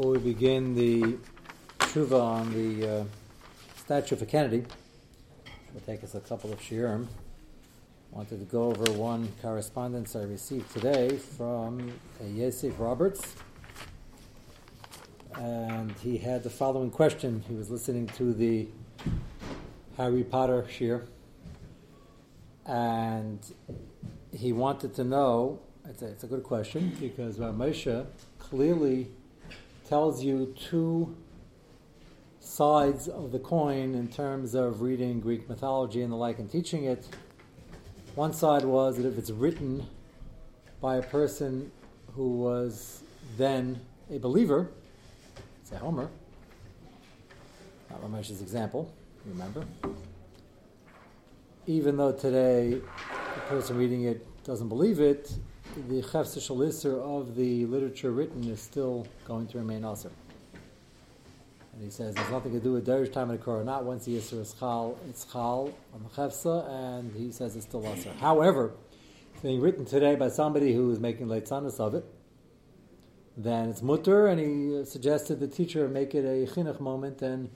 Before we begin the tshuva on the uh, statue for Kennedy, which will take us a couple of shiurim, wanted to go over one correspondence I received today from Yosef Roberts. And he had the following question. He was listening to the Harry Potter shiur, and he wanted to know. It's a, it's a good question because Ramesha clearly tells you two sides of the coin in terms of reading Greek mythology and the like and teaching it. One side was that if it's written by a person who was then a believer, say Homer, not Ramesh's example, remember? Even though today the person reading it doesn't believe it, the Chefs of the literature written is still going to remain Aser. And he says there's nothing to do with Derish time the Korah. Not once the Yisr is Chal, it's Chal on the Chefsa, and he says it's still Aser. However, it's being written today by somebody who is making Leitzanis of it, then it's mutter, and he suggested the teacher make it a chinuch moment and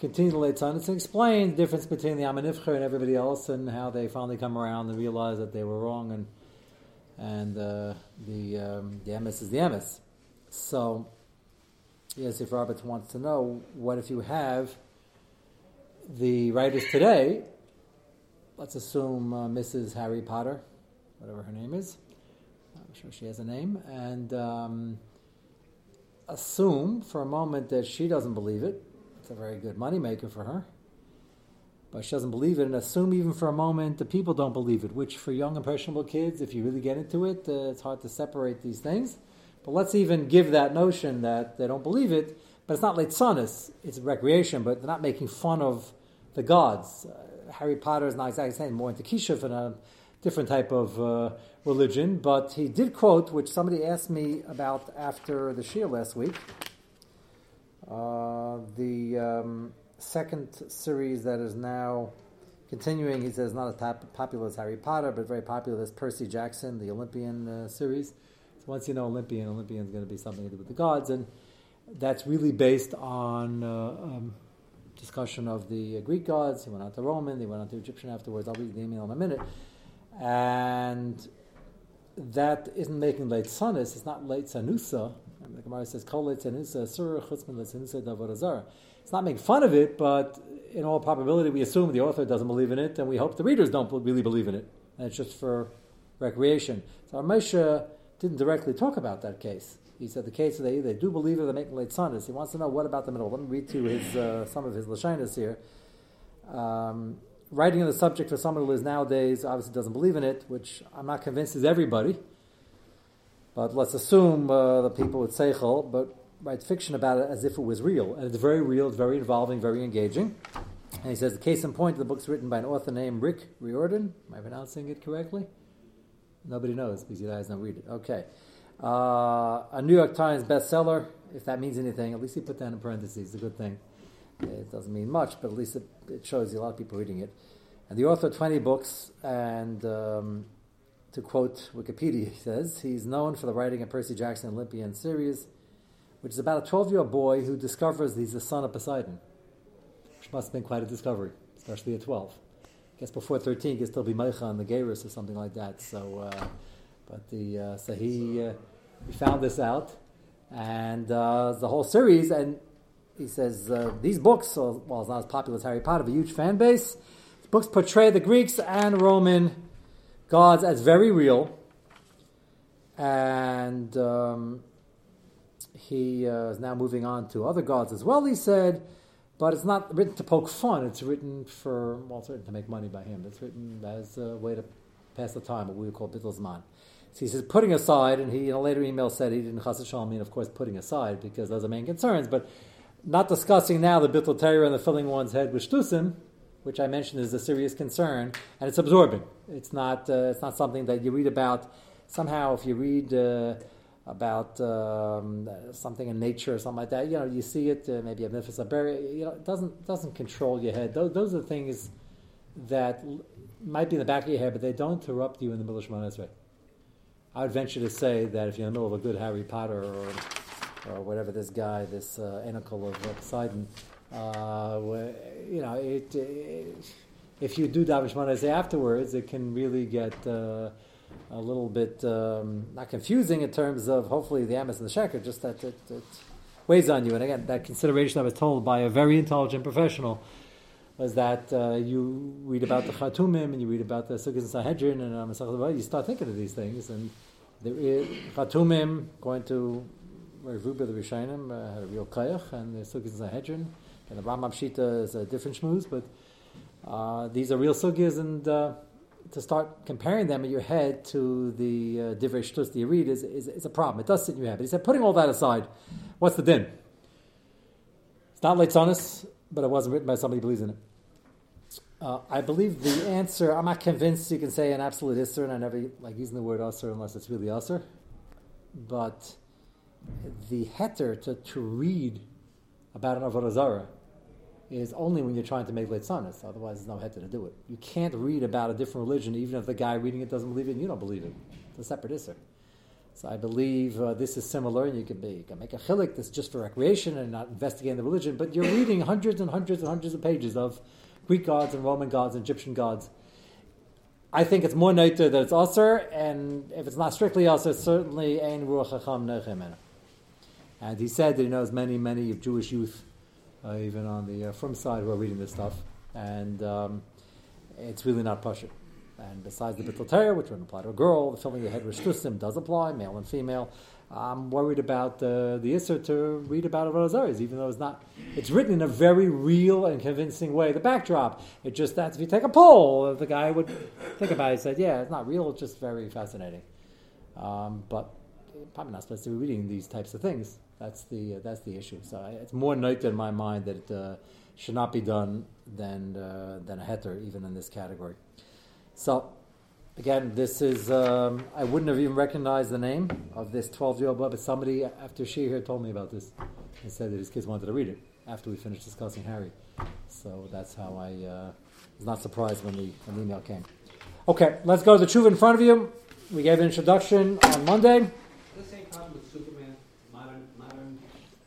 continue the Leitzanis and explain the difference between the Amanifcher and everybody else and how they finally come around and realize that they were wrong and and uh, the um, the emes is the MS. So, yes, if Roberts wants to know, what if you have the writers today? Let's assume uh, Mrs. Harry Potter, whatever her name is. I'm sure she has a name, and um, assume for a moment that she doesn't believe it. It's a very good moneymaker for her but she doesn't believe it, and assume even for a moment the people don't believe it, which for young, impressionable kids, if you really get into it, uh, it's hard to separate these things. But let's even give that notion that they don't believe it, but it's not leitzanis, it's recreation, but they're not making fun of the gods. Uh, Harry Potter is not exactly saying more into Kishiv and a different type of uh, religion, but he did quote, which somebody asked me about after the shiur last week, uh, the. Um, second series that is now continuing. He says not as top, popular as Harry Potter, but very popular as Percy Jackson, the Olympian uh, series. So once you know Olympian, Olympian is going to be something to do with the gods, and that's really based on uh, um, discussion of the uh, Greek gods. He went on to Roman, he went on to Egyptian afterwards. I'll read the email in a minute, and that isn't making late sunnis. It's not late sanusa. And the Gemara says, "Kol late sanusa surah chutzman late sanusa davarazar." It's not making fun of it, but in all probability, we assume the author doesn't believe in it, and we hope the readers don't really believe in it. And it's just for recreation. So Moshe didn't directly talk about that case. He said the case they do believe it, they're making late sunnis. He wants to know what about the middle. Let me read to his uh, some of his lashinas here. Um, writing on the subject for someone who is nowadays obviously doesn't believe in it, which I'm not convinced is everybody. But let's assume uh, the people with seichel. But writes fiction about it as if it was real. And it's very real, it's very involving, very engaging. And he says the case in point, the book's written by an author named Rick Riordan. Am I pronouncing it correctly? Nobody knows because you guys don't read it. Okay. Uh, a New York Times bestseller, if that means anything, at least he put that in parentheses, a good thing. It doesn't mean much, but at least it, it shows you a lot of people reading it. And the author of 20 books, and um, to quote Wikipedia, he says, he's known for the writing of Percy Jackson Olympian series, which is about a 12 year old boy who discovers he's the son of Poseidon, which must have been quite a discovery, especially at 12. I guess before 13, he could still be Meicha on the Gairis or something like that. So, uh, but the, uh, so he, uh, he found this out, and uh, the whole series, and he says uh, these books, well, it's not as popular as Harry Potter, have a huge fan base. These books portray the Greeks and Roman gods as very real, and um, he uh, is now moving on to other gods as well, he said, but it's not written to poke fun. It's written for, well, it's written to make money by him. It's written as a way to pass the time, what we would call bittelzman. So he says, putting aside, and he in a later email said he didn't chas mean, of course, putting aside, because those are main concerns, but not discussing now the bittul and the filling one's head with shtusim, which I mentioned is a serious concern, and it's absorbing. It's not, uh, it's not something that you read about. Somehow, if you read uh, about um, something in nature or something like that. You know, you see it, uh, maybe a Nifis berry. You know, it doesn't doesn't control your head. Those, those are the things that l- might be in the back of your head, but they don't interrupt you in the middle of Shemona Esrei. I would venture to say that if you're in the middle of a good Harry Potter or or whatever this guy, this uh, Enochel of uh, Poseidon, uh, you know, it, it, if you do Davish Shemona afterwards, it can really get uh, a little bit um, not confusing in terms of hopefully the Amos and the Sheker, just that it, it, weighs on you. And again, that consideration I was told by a very intelligent professional was that uh, you read about the Chatumim and you read about the Sukkot and Sanhedrin and um, you start thinking of these things. And there is Chatumim going to Ruba the Rishonim uh, had a real kayach, and the Sukkot and Sanhedrin. And the Rambam Shita is a different shmooze, but uh, these are real sugyas, and uh, to start comparing them in your head to the uh, divrei shtus you read is, is, is, a problem. It does sit in your head. But he said, putting all that aside, what's the din? It's not Leitzonis, but it wasn't written by somebody who believes in it. Uh, I believe the answer, I'm not convinced you can say an absolute Isser, and I never like using the word Usser unless it's really Usser. But the heter to, to read about an Avodah is only when you're trying to make Leitzanis. Otherwise, there's no heter to do it. You can't read about a different religion even if the guy reading it doesn't believe it and you don't believe it. It's a separate Isser. So I believe uh, this is similar, and you can be you can make a chilik that's just for recreation and not investigating the religion, but you're reading hundreds and hundreds and hundreds of pages of Greek gods and Roman gods and Egyptian gods. I think it's more nature that it's aser, and if it's not strictly aser, certainly ein ruach chacham And he said that he knows many, many of Jewish youth, even on the uh, from side, who are reading this stuff, and um, it's really not pashut. And besides the Torah, which wouldn't apply to a girl, the filling the head restusim does apply, male and female. I'm worried about uh, the Isser to read about Avodah even though it's not. It's written in a very real and convincing way. The backdrop, it just that if you take a poll, the guy would think about it. He said, "Yeah, it's not real. It's just very fascinating." Um, but probably not supposed to be reading these types of things. That's the uh, that's the issue. So I, it's more note in my mind that it uh, should not be done than uh, than a heter, even in this category. So, again, this is, um, I wouldn't have even recognized the name of this 12 year old boy, but somebody after she here told me about this and said that his kids wanted to read it after we finished discussing Harry. So that's how I uh, was not surprised when the, when the email came. Okay, let's go to the truth in front of you. We gave an introduction on Monday. The same problem with Superman, modern, modern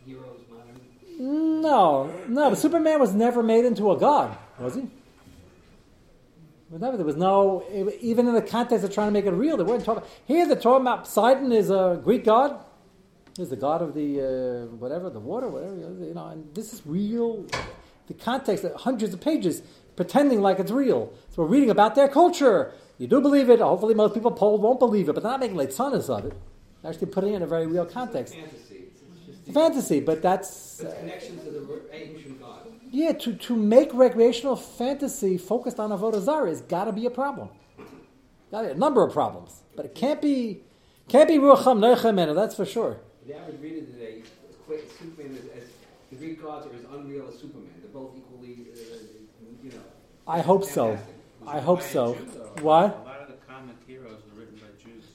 heroes, modern. No, no, but Superman was never made into a god, was he? Whatever. There was no, even in the context of trying to make it real, they weren't talking. Here, they're about Poseidon is a Greek god. Is the god of the uh, whatever, the water, whatever you know. And this is real. The context, of hundreds of pages, pretending like it's real. So we're reading about their culture. You do believe it. Hopefully, most people polled won't believe it, but they're not making like sonas of it. They're actually putting it in a very real context. Fantasy. But that's uh, connection to the ancient god yeah, to, to make recreational fantasy focused on Avodah Zarah has got to be a problem. Got a number of problems, but it can't be can't be Ruacham Nechamena, that's for sure. The average reader today Superman as, as, the Greek gods are as unreal as Superman. They're both equally, uh, you know. I hope so. I hope so. What? A lot of the comic heroes were written by Jews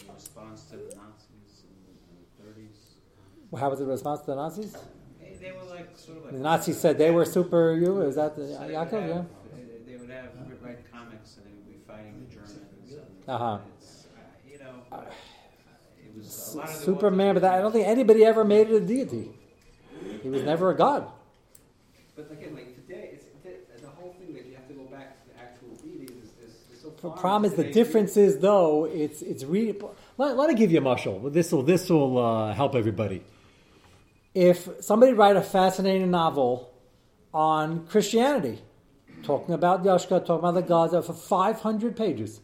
in response to the Nazis in the 30s. Well, how was the response to the Nazis? they were like sort of like. The Nazis said they were super you. Is that the so Yaakov? Have, yeah. They would have write comics and they would be fighting the Germans. Uh huh. You know, uh, it was Superman, but I don't think anybody ever made it a deity. He was never a god. But again, like today, it's the whole thing that you have to go back to the actual reading is, is, is so. The problem is the difference is though it's it's reading. Let, let me give you a mushal. This will this will uh, help everybody if somebody write a fascinating novel on Christianity, talking about Yashka, talking about the gods, for 500 pages,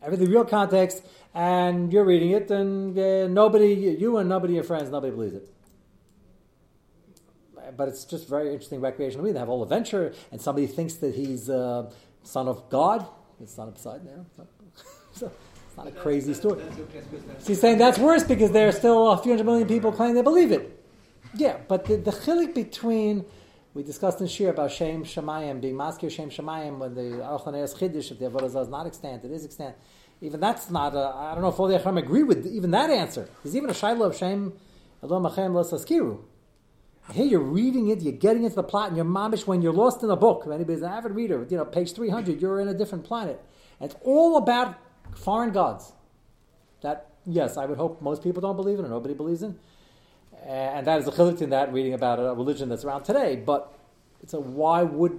everything real context, and you're reading it, and uh, nobody, you and nobody, your friends, nobody believes it. But it's just very interesting recreational reading. They have all the adventure, and somebody thinks that he's uh, son of God. It's not Poseidon. Yeah. so, it's not a crazy story. So he's saying that's worse because there are still a few hundred million people claiming they believe it. Yeah, but the, the chilik between we discussed in Shir about Shem Shemayim being maskir Shem Shemayim when the Aruch Chiddush if the Avodah is not extant, it is extant. Even that's not. I don't know if all the Achram agree with even that answer. There's even a Shiloh of Shem Elom Achem Lo Saskiru. Here you're reading it, you're getting into the plot, and you're mamish when you're lost in a book. If anybody's an avid reader, you know, page 300, you're in a different planet. And it's all about foreign gods. That, yes, I would hope most people don't believe in, or nobody believes in and that is a chilik in that reading about a religion that's around today. But so why would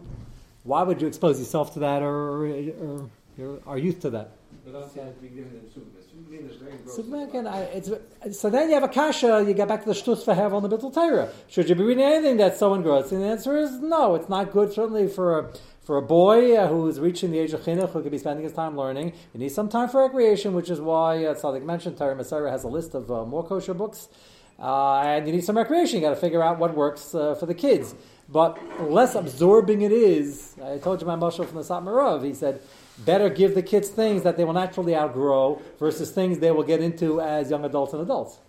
why would you expose yourself to that or, or, or your, our youth to that? But I'm saying to be given in Superman. Superman is very gross. Superman can, I, it's, so then you have a kasha, you get back to the shtus for have on the Bittul Torah. Should you be reading anything that's so engrossing? And the answer is no, it's not good, certainly for a, for a boy uh, who is reaching the age of chinuch, who could be spending his time learning. He needs some time for recreation, which is why uh, Sadik mentioned Torah Umesorah has a list of uh, more kosher books. Uh, and you need some recreation. You got to figure out what works uh, for the kids. But less absorbing it is. I told you my Mashal from the Satmarov. He said, better give the kids things that they will naturally outgrow versus things they will get into as young adults and adults.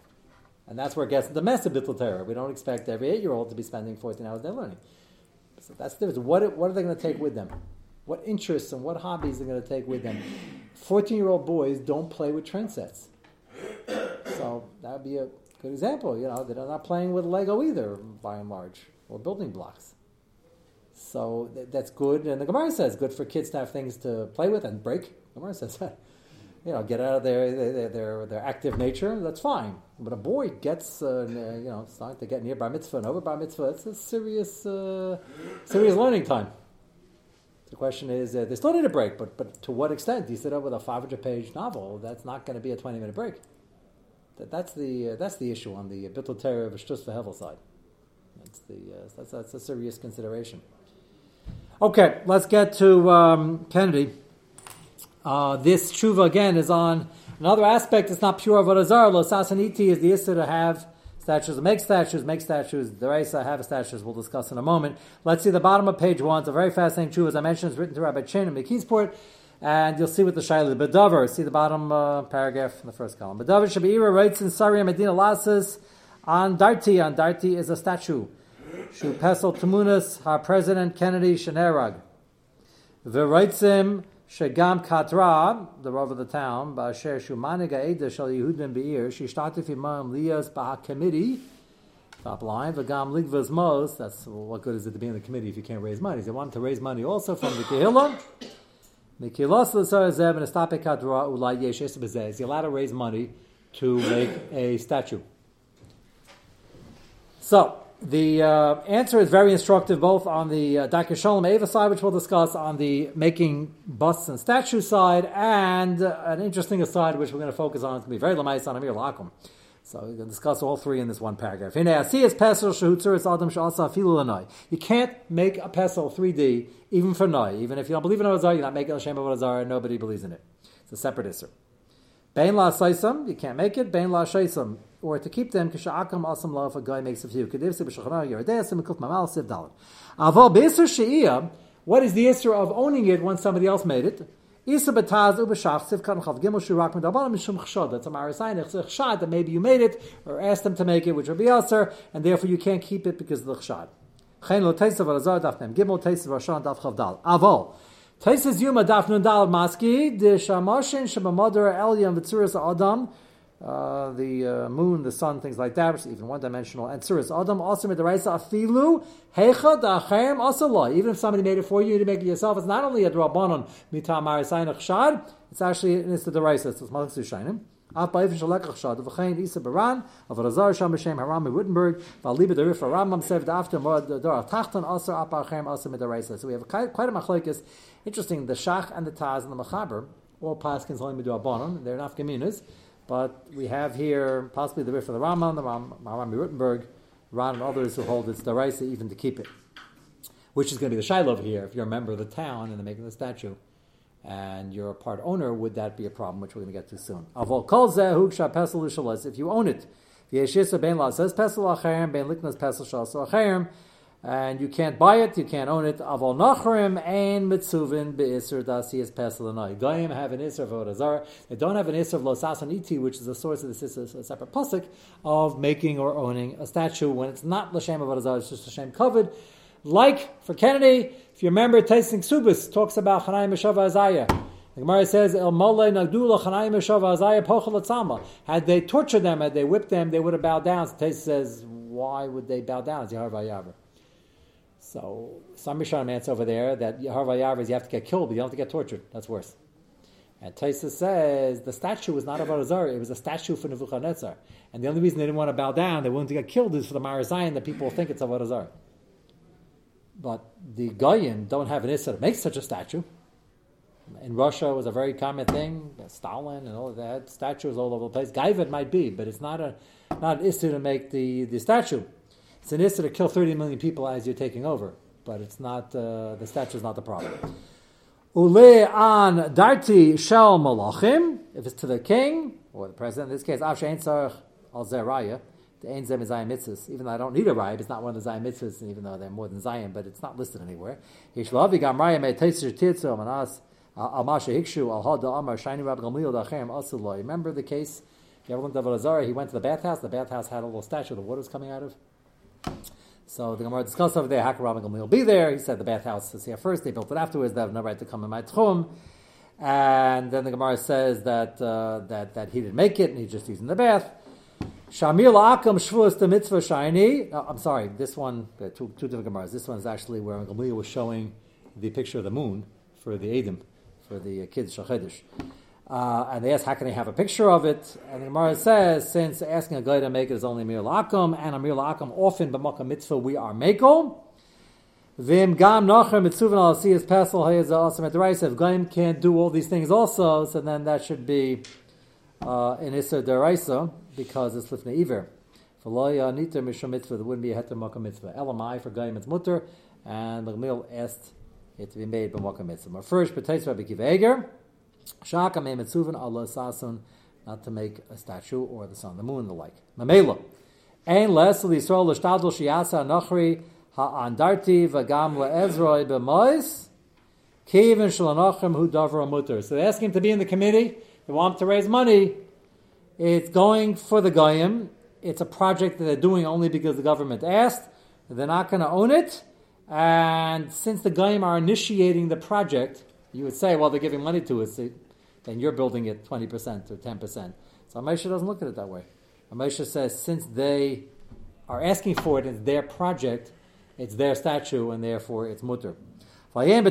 And that's where it gets into massive bittul Torah. We don't expect every eight-year-old to be spending 14 hours a day learning. So that's the difference. What, what are they going to take with them? What interests and what hobbies are they going to take with them? 14-year-old boys don't play with train sets. So that would be a good example. You know, they're not playing with Lego either, by and large, or building blocks. So th- that's good. And the Gemara says good for kids to have things to play with and break. The Gemara says that. You know, get out of their, their, their, their active nature, that's fine. But a boy gets, uh, you know, starting to get near bar mitzvah and over bar mitzvah, it's a serious, uh, serious learning time. The question is, uh, they still need a break, but, but to what extent? You sit up with a 500 page novel, that's not going to be a 20 minute break. That, that's, the, uh, that's the issue on the Bittul Torah of Shtus Hevel side. That's, the, uh, that's, that's a serious consideration. Okay, let's get to um, Kennedy. Uh, this tshuva again is on another aspect. It's not pure avodah zarah. Lo sasaniti is the issue to have statues, make statues, make statues. The Reisa have statues. We'll discuss in a moment. Let's see the bottom of page one. It's a very fascinating tshuva. As I mentioned, it's written to Rabbi Chen in McKeesport. And you'll see what the Shaila Bedover. See the bottom uh, paragraph in the first column. Bedover Shabira writes in Saria Medina Lasas on Darti. On Darti is a statue. Shu Pesel Tamunas, our President Kennedy Shenerag. V'roitzim Shegam Katra, the rov of the town, Ba'asher Shumaniga Eda Shal Yehudim Be'ir, she started Imam Liyas Ba'a Committee, top line, V'gam Ligvas Mos, that's, what good is it to be in the committee if you can't raise money? They wanted to raise money also from the Kehillah. He allowed to raise money to make a statue? So, the uh, answer is very instructive both on the uh, Dr. Shalom Eva side, which we'll discuss, on the making busts and statues side, and uh, an interesting aside, which we're going to focus on. It's going to be very lamais on Amir Lakum. So we're going to discuss all three in this one paragraph. You can't make a pesel 3D even for Noi. Even if you don't believe in a Ozar, you're not making a Shem of Ozar, nobody believes in it. It's a separate issue. Bain la saisam, you can't make it. Bain la shaisam, or to keep them, kisha'akam asam la if a guy makes a few. Kedivsi b'shachana yeredeyasim mikuf mamal siv dalit. Aval b'isr she'iyah, what is the issue of owning it when somebody else made it? Isa betaz ubeshach siv kan chav gimel shirak medabalam mishum chshad. That's a marasayin chshad that maybe you made it or asked them to make it, which would be aser, and therefore you can't keep it because of the chshad. Chen lo teisav alazar daf nem gimel teisav rashan daf chav dal. Aval. Taisis Yuma Daf Nun Dal Maski, the Shamashin Shabamadar Elyon Vitsuris Adam, uh, the uh, moon, the sun, things like that, which is even one dimensional, and Tsuris Adam, also with the Raisa Afilu, Hecha Dachem Asallah. Even if somebody made it for you, you to make it yourself, it's not only a Drabanon Mitam Marisayin Chshad, it's actually it's the Raisa, it's Malak Sushainim. Af bei fish lekach shad v'chein isa baran of razar sham b'shem haram Wittenberg v'aliba the rif Rambam said after more the door tachton also apachem also midaraisa. So we have quite, quite a machlekes Interesting, the Shach and the Taz and the Machaber, all Paskins only do Abanon, they're not Geminas, but we have here possibly the Rif of the Rambam, the Rambam Rutenberg, Ron and others who hold it's the Raisa even to keep it. Which is going to be the Shiloh here. If you're a member of the town and they're making the statue, and you're a part owner, would that be a problem, which we're going to get to soon? If you own it. Says and you can't buy it, you can't own it. Avol nachrim and mitzuvin be'isr dasi is peselanai. Goyim have an isr of odazar. They don't have an isr of losasan iti, which is the source of this is a separate pasuk of making or owning a statue when it's not l'shem of odazar, it's just a shame covered. Like for Kennedy, if you remember, Tasting Subis talks about Chanayim Meshava Azaya. The Gemara says, El Mole Nagdula Chanayim Meshava Azaya Pochel Had they tortured them, had they whipped them, they would have bowed down. So Taste says, why would they bow down? It's Vayavar. So some Rishonim answer over there that Yahar Vayavar is you have to get killed, but you don't have to get tortured. That's worse. And Taisa says the statue was not of Arazar, it was a statue for Nebuchadnezzar. And the only reason they didn't want to bow down, they wanted to get killed, is for the Marazion that people think it's of Arazar. But the Goyim don't have an Issa to make such a statue. In Russia, it was a very common thing. Stalin and all of that statues all over the place. Gaivad might be, but it's not a not an issue to make the, the statue. It's an issue to kill 30 million people as you're taking over, but it's not uh, the statue is not the problem. Ule an darti shel malachim, if it's to the king or the president, in this case, Ein Tzarech al Zeraya, the Ein Zem Zayin Mitzvahs, even though I don't need a raya, it's not one of the Zayin Mitzvahs, even though they're more than Zayin, but it's not listed anywhere. Yishlavi gam raya me teitzer tirtzo manas al masha hikshu al hada amar shiny rab gamliel dachem asuloi. Remember the case? At Azara, he went to the bathhouse, the bathhouse had a little statue, the water was coming out of. So the Gemara discussed over there, Hakar Rabbi Gamliel will be there. He said the bathhouse is here first, they built it afterwards, they have no right to come in my tchum. And then the Gemara says that, uh, that, that he didn't make it and he's just using the bath. Shamil Akam Shvuas the Mitzvah Shiny. I'm sorry, this one, two, two different Gemaras. This one is actually where Gamliel was showing the picture of the moon for the Edom, for the uh, kids Shachedish. Uh, and they ask, how can they have a picture of it? And the Gemara says, since asking a guy to make it is only mir lakum, and a mir lakum often b'makam mitzvah we are mako. Vim gam nocher mitzuvan al siyas pesel hayaz also at the. If Gaim can't do all these things also, so then that should be uh, in Issa deraisa because it's lifnei iver. For loya niter mishum mitzvah, there wouldn't be a heter makam mitzvah. Elamai for Gaim it's mutter, and the Gamil asked it to be made b'makam mitzvah. First, b'teis Rabbi Akiva Eiger. Shaka me Allah sasun, not to make a statue or the sun, the moon, the like. Mamela. Ein les l'Yisrael l'shtadol shiyasa nachri ha'andarti v'gam le'ezroi b'mois kivin shalanochim hu davar mutter. So they ask him to be in the committee. They want to raise money. It's going for the goyim. It's a project that they're doing only because the government asked. They're not going to own it. And since the goyim are initiating the project, you would say, well, they're giving money to us, then you're building it 20% or 10%. So Amesha doesn't look at it that way. Amesha says, since they are asking for it, it's their project, it's their statue, and therefore it's mutter. We're going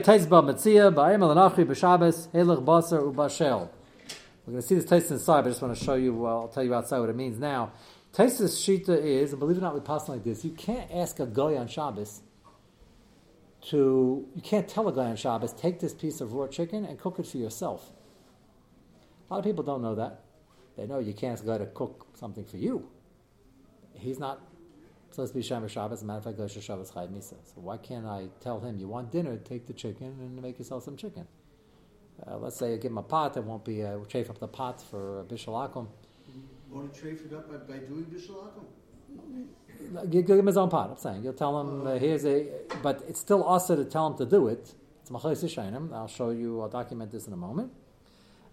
to see this taste inside, but I just want to show you, well, I'll tell you outside what it means now. Taisa's shita is, and believe it or not, we pass like this, you can't ask a guy on Shabbos to, you can't tell a guy on Shabbos, take this piece of raw chicken and cook it for yourself. A lot of people don't know that. They know you can't ask a guy to cook something for you. He's not supposed to be Shemer Shabbos. As a matter of fact, Gosh Shabbos Chayv Misa. So why can't I tell him, you want dinner, take the chicken and make yourself some chicken? Uh, let's say you give him a pot, it won't be, uh, chafe up the pot for uh, Bishal Akum. Want to chafe it up by, by doing Bishal Akum? You give him his own pot. I'm saying you'll tell him uh, here's a, but it's still also to tell him to do it. It's machais yishayim. I'll show you. I'll document this in a moment.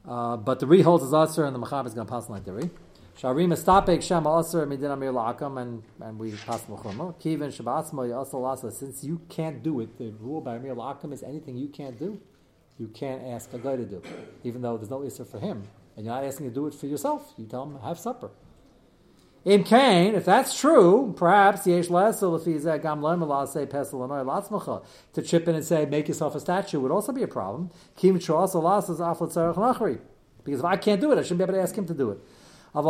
Uh, but the re holds is aser, and the machab is going to pass like the re. Sharim estapek shema aser midin amir la'akam, and and we pass mechumah. Kivin shabatzma yasal lasa. Since you can't do it, the rule by amir la'akam is anything you can't do, you can't ask a guy to do, even though there's no iser for him, and you're not asking to do it for yourself. You tell him have supper. In Cain, if that's true, perhaps yesh he's gam say pesel latzmacha to chip in and say make yourself a statue would also be a problem. Kim also lasas aflat tzarech nachri because if I can't do it, I shouldn't be able to ask him to do it. And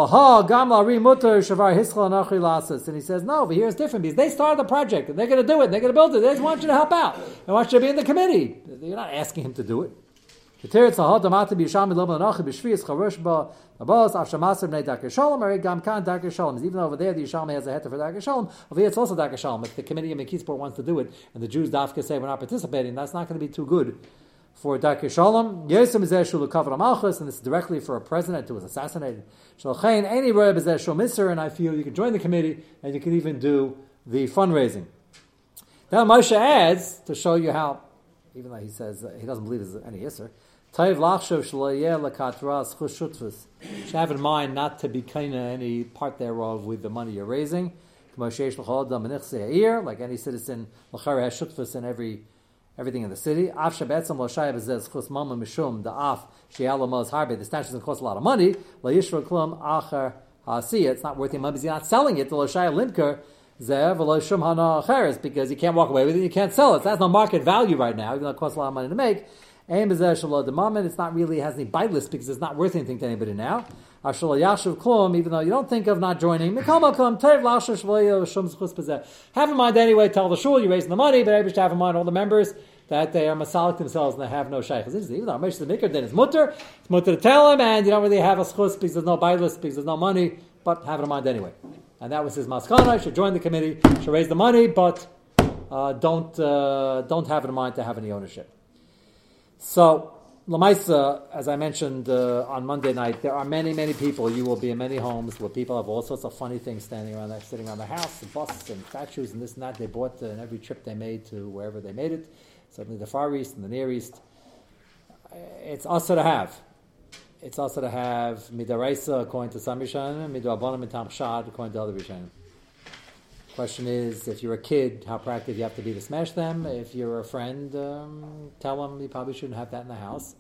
he says no, but here it's different because they started the project and they're going to do it, and they're going to build it. They just want you to help out. They want you to be in the committee. You're not asking him to do it. Even though there's no over there the Yishalmi has a heter for Darkei Shalom, over here it's also Darkei Shalom. If the committee of McKeesport wants to do it, and the Jews dafka say we're not participating, that's not going to be too good for Darkei Shalom. Yosem Zeh Shulu Malchus, and this is directly for a president who was assassinated. Shalchein Any Reb Zeh Shul Miser, and I feel you can join the committee and you can even do the fundraising. Now Moshe adds to show you how, even though he says uh, he doesn't believe there's any Yisr, Should have in mind not to be kind of any part thereof with the money you're raising. Like any citizen, has in every everything in the city. Af mishum the af she'alamaz. The statue doesn't cost a lot of money. La yishra. It's not worth your money you're not selling it. Lo shayab limker zev because you can't walk away with it. You can't sell it. So that's no market value right now, even though it costs a lot of money to make It's not really has any baitlist because it's not worth anything to anybody now. Even though you don't think of not joining. Have in mind anyway. Tell the shul you're raising the money, but to have in mind all the members that they are masalik themselves and they have no shaykh. Even though Moshe the Mikr, then it's mutter. It's mutter to tell him, and you don't really have a schus because there's no baitlist because there's no money. But have it in mind anyway. And that was his maskana. Should join the committee. Should raise the money, but uh, don't uh, don't have it in mind to have any ownership. So, Lamaisa, as I mentioned uh, on Monday night, there are many, many people. You will be in many homes where people have all sorts of funny things standing around, there, sitting around the house, and buses and statues and this and that. They bought uh, in every trip they made to wherever they made it, certainly the Far East and the Near East. It's also to have. It's also to have midaraisa according to some Rishonim, midrabanim mitam shad according to other Rishonim. Question is, if you're a kid, how proactive you have to be to smash them. If you're a friend, um, tell them you probably shouldn't have that in the house.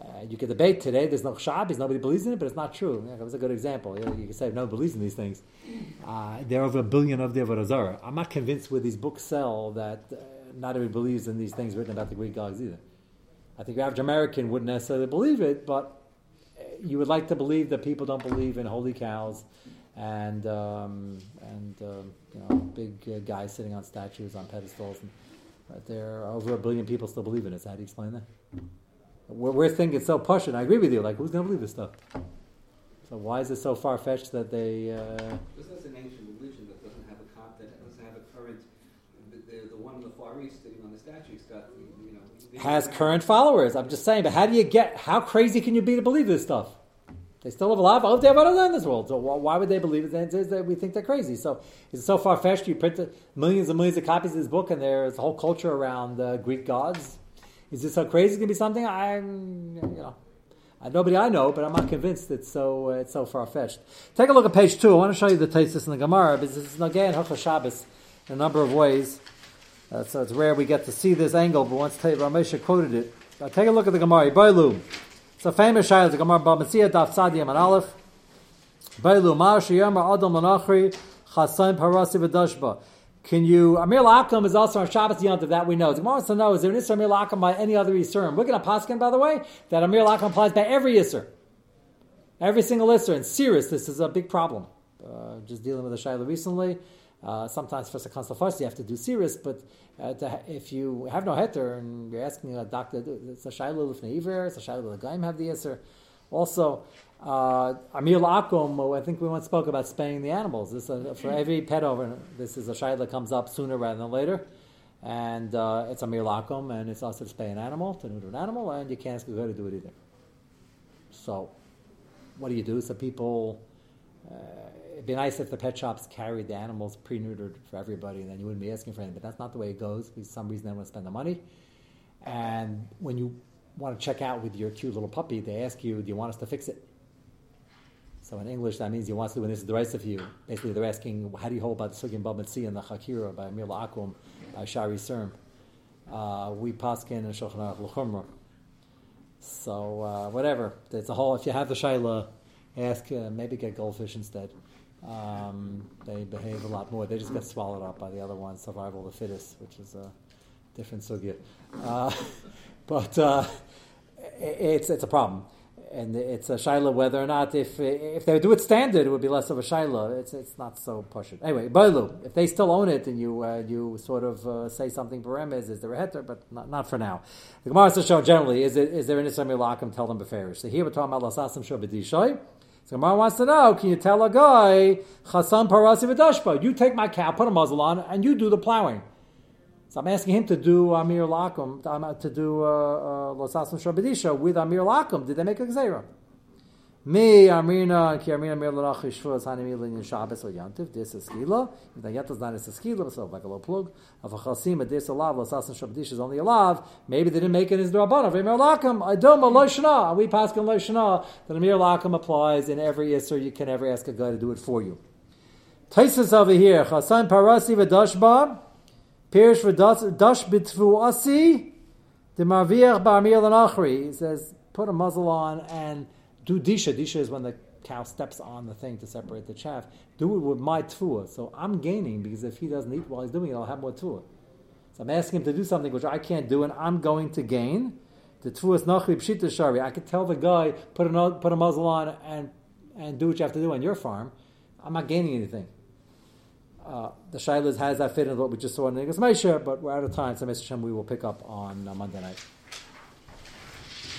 Uh, you could debate today. There's no Shabbos. Nobody believes in it, but it's not true. Yeah, that was a good example. You, know, you can say nobody believes in these things. Uh, there are over a billion of the Avodah I'm not convinced where these books sell that uh, not everybody believes in these things written about the Greek gods either. I think the average American wouldn't necessarily believe it, but uh, you would like to believe that people don't believe in holy cows and um, and um, you know big uh, guys sitting on statues on pedestals. And, but there are over a billion people still believe in it. So how do you explain that? We're, we're thinking so push I agree with you. Like who's going to believe this stuff? So why is it so far fetched that they? Uh, this is an ancient religion that doesn't have a cop that doesn't have a current. The, the, the one in the Far East sitting on the statue has got you know. Has current followers. I'm just saying, but how do you get? How crazy can you be to believe this stuff? They still have a lot of Avdei in this world. So why would they believe it? Then is that we think they're crazy. So it's so far fetched. You print millions and millions of copies of this book, and there's a whole culture around uh, Greek gods. Is this so crazy? It's gonna be something I'm, you know, nobody I know, but I'm not convinced it's so uh, it's so far fetched. Take a look at page two. I want to show you the Taisus in the Gemara because this is again Hilchos Shabbos in a number of ways. Uh, so it's rare we get to see this angle, but once Ramesha quoted it, uh, take a look at the Gemara. Bailu. A famous shayla. The Gemara Bava Metzia Daf Tzadi and Aleph. Beilu Mar Shiyamar Adam Lanachri Chasain Parasi V'Dashba. Can you? Amir Lakam is also on Shabbos Yontiv, that we know. The Gemara wants to know: Is there an Isser Amir Lakam by any other Yisurim? We're going to paskin, by the way, that Amir Lakam applies by every Isser, every single Isser. And serious, this is a big problem. Uh, just dealing with a Shaila recently. Uh, sometimes for the first you have to do serious, but uh, to, if you have no heter and you're asking a doctor, it's a shayla lifnei iver, it's a shayla l'gaim have the answer. Also, uh, Amir Akum, I think we once spoke about spaying the animals. This a, for every pet owner, this is a shayla that comes up sooner rather than later. And uh, it's Amir Lakum, and it's also to spay an animal, to neuter an animal, and you can't ask a to do it either. So, what do you do? So people uh, it'd be nice if the pet shops carried the animals pre-neutered for everybody, and then you wouldn't be asking for anything. But that's not the way it goes. Because some reason they want to spend the money. And when you want to check out with your cute little puppy, they ask you, "Do you want us to fix it?" So in English, that means you want to when this is the right of you. Basically, they're asking, "How do you hold about the sugim bamatzi and the chakira by Mila Akum by Shari Serm?" Uh, we paskin and Shulchan Aruch So uh, whatever, it's a whole. If you have the shaila, ask uh, maybe get goldfish instead. Um, they behave a lot more. They just get swallowed up by the other ones, survival of the fittest, which is a different sugya. Uh, but uh, it's it's a problem, and it's a shaila whether or not if if they do it standard, it would be less of a shaila. It's it's not so push it anyway. Bailu, if they still own it and you uh, you sort of uh, say something beremez, is there a heter? But not, not for now. The Gemara says show generally is it is there an isam lakim? Tell them beferish. So here we're talking about lasasim shobedishoy. So Gemara wants to know, can you tell a guy, Chasam Parasi V'dashpa, you take my cow, put a muzzle on, and you do the plowing. So I'm asking him to do Amir Lakum, to do uh, uh, Losasam Shabadisha with Amir Lakum. Did they make a Gzeira? Me, Amrina, Ki Amrina Mir Larach Yishvuz, Hani Milin in Shabbos or Yantiv, Dis is Skila. If the Yantiv is not a Skila, so like a low plug. Of a Chasim, a Dis Alav, Lasasim Shabdish is only lav. Maybe they didn't make it as Amir Lakam. I don't, Loishana. We pass on Loishana that Amir Lakam applies in every Isser you can ever ask a guy to do it for you. Taisus over here, Chasan Parasi V'dashba, Pirish V'dash B'tvu Asi, the Marviach Ba'amir Lanachri. He says, put a muzzle on and do disha. Disha is when the cow steps on the thing to separate the chaff. Do it with my tfuah. So I'm gaining because if he doesn't eat while he's doing it, I'll have more tfuah. So I'm asking him to do something which I can't do, and I'm going to gain. The Tfuas Nachli Pshita Shari. I could tell the guy, put a, put a muzzle on and, and do what you have to do on your farm. I'm not gaining anything. Uh, the Shilas has that fit in what we just saw in the Moshe, but we're out of time, so Mr. Shem we will pick up on uh, Monday night.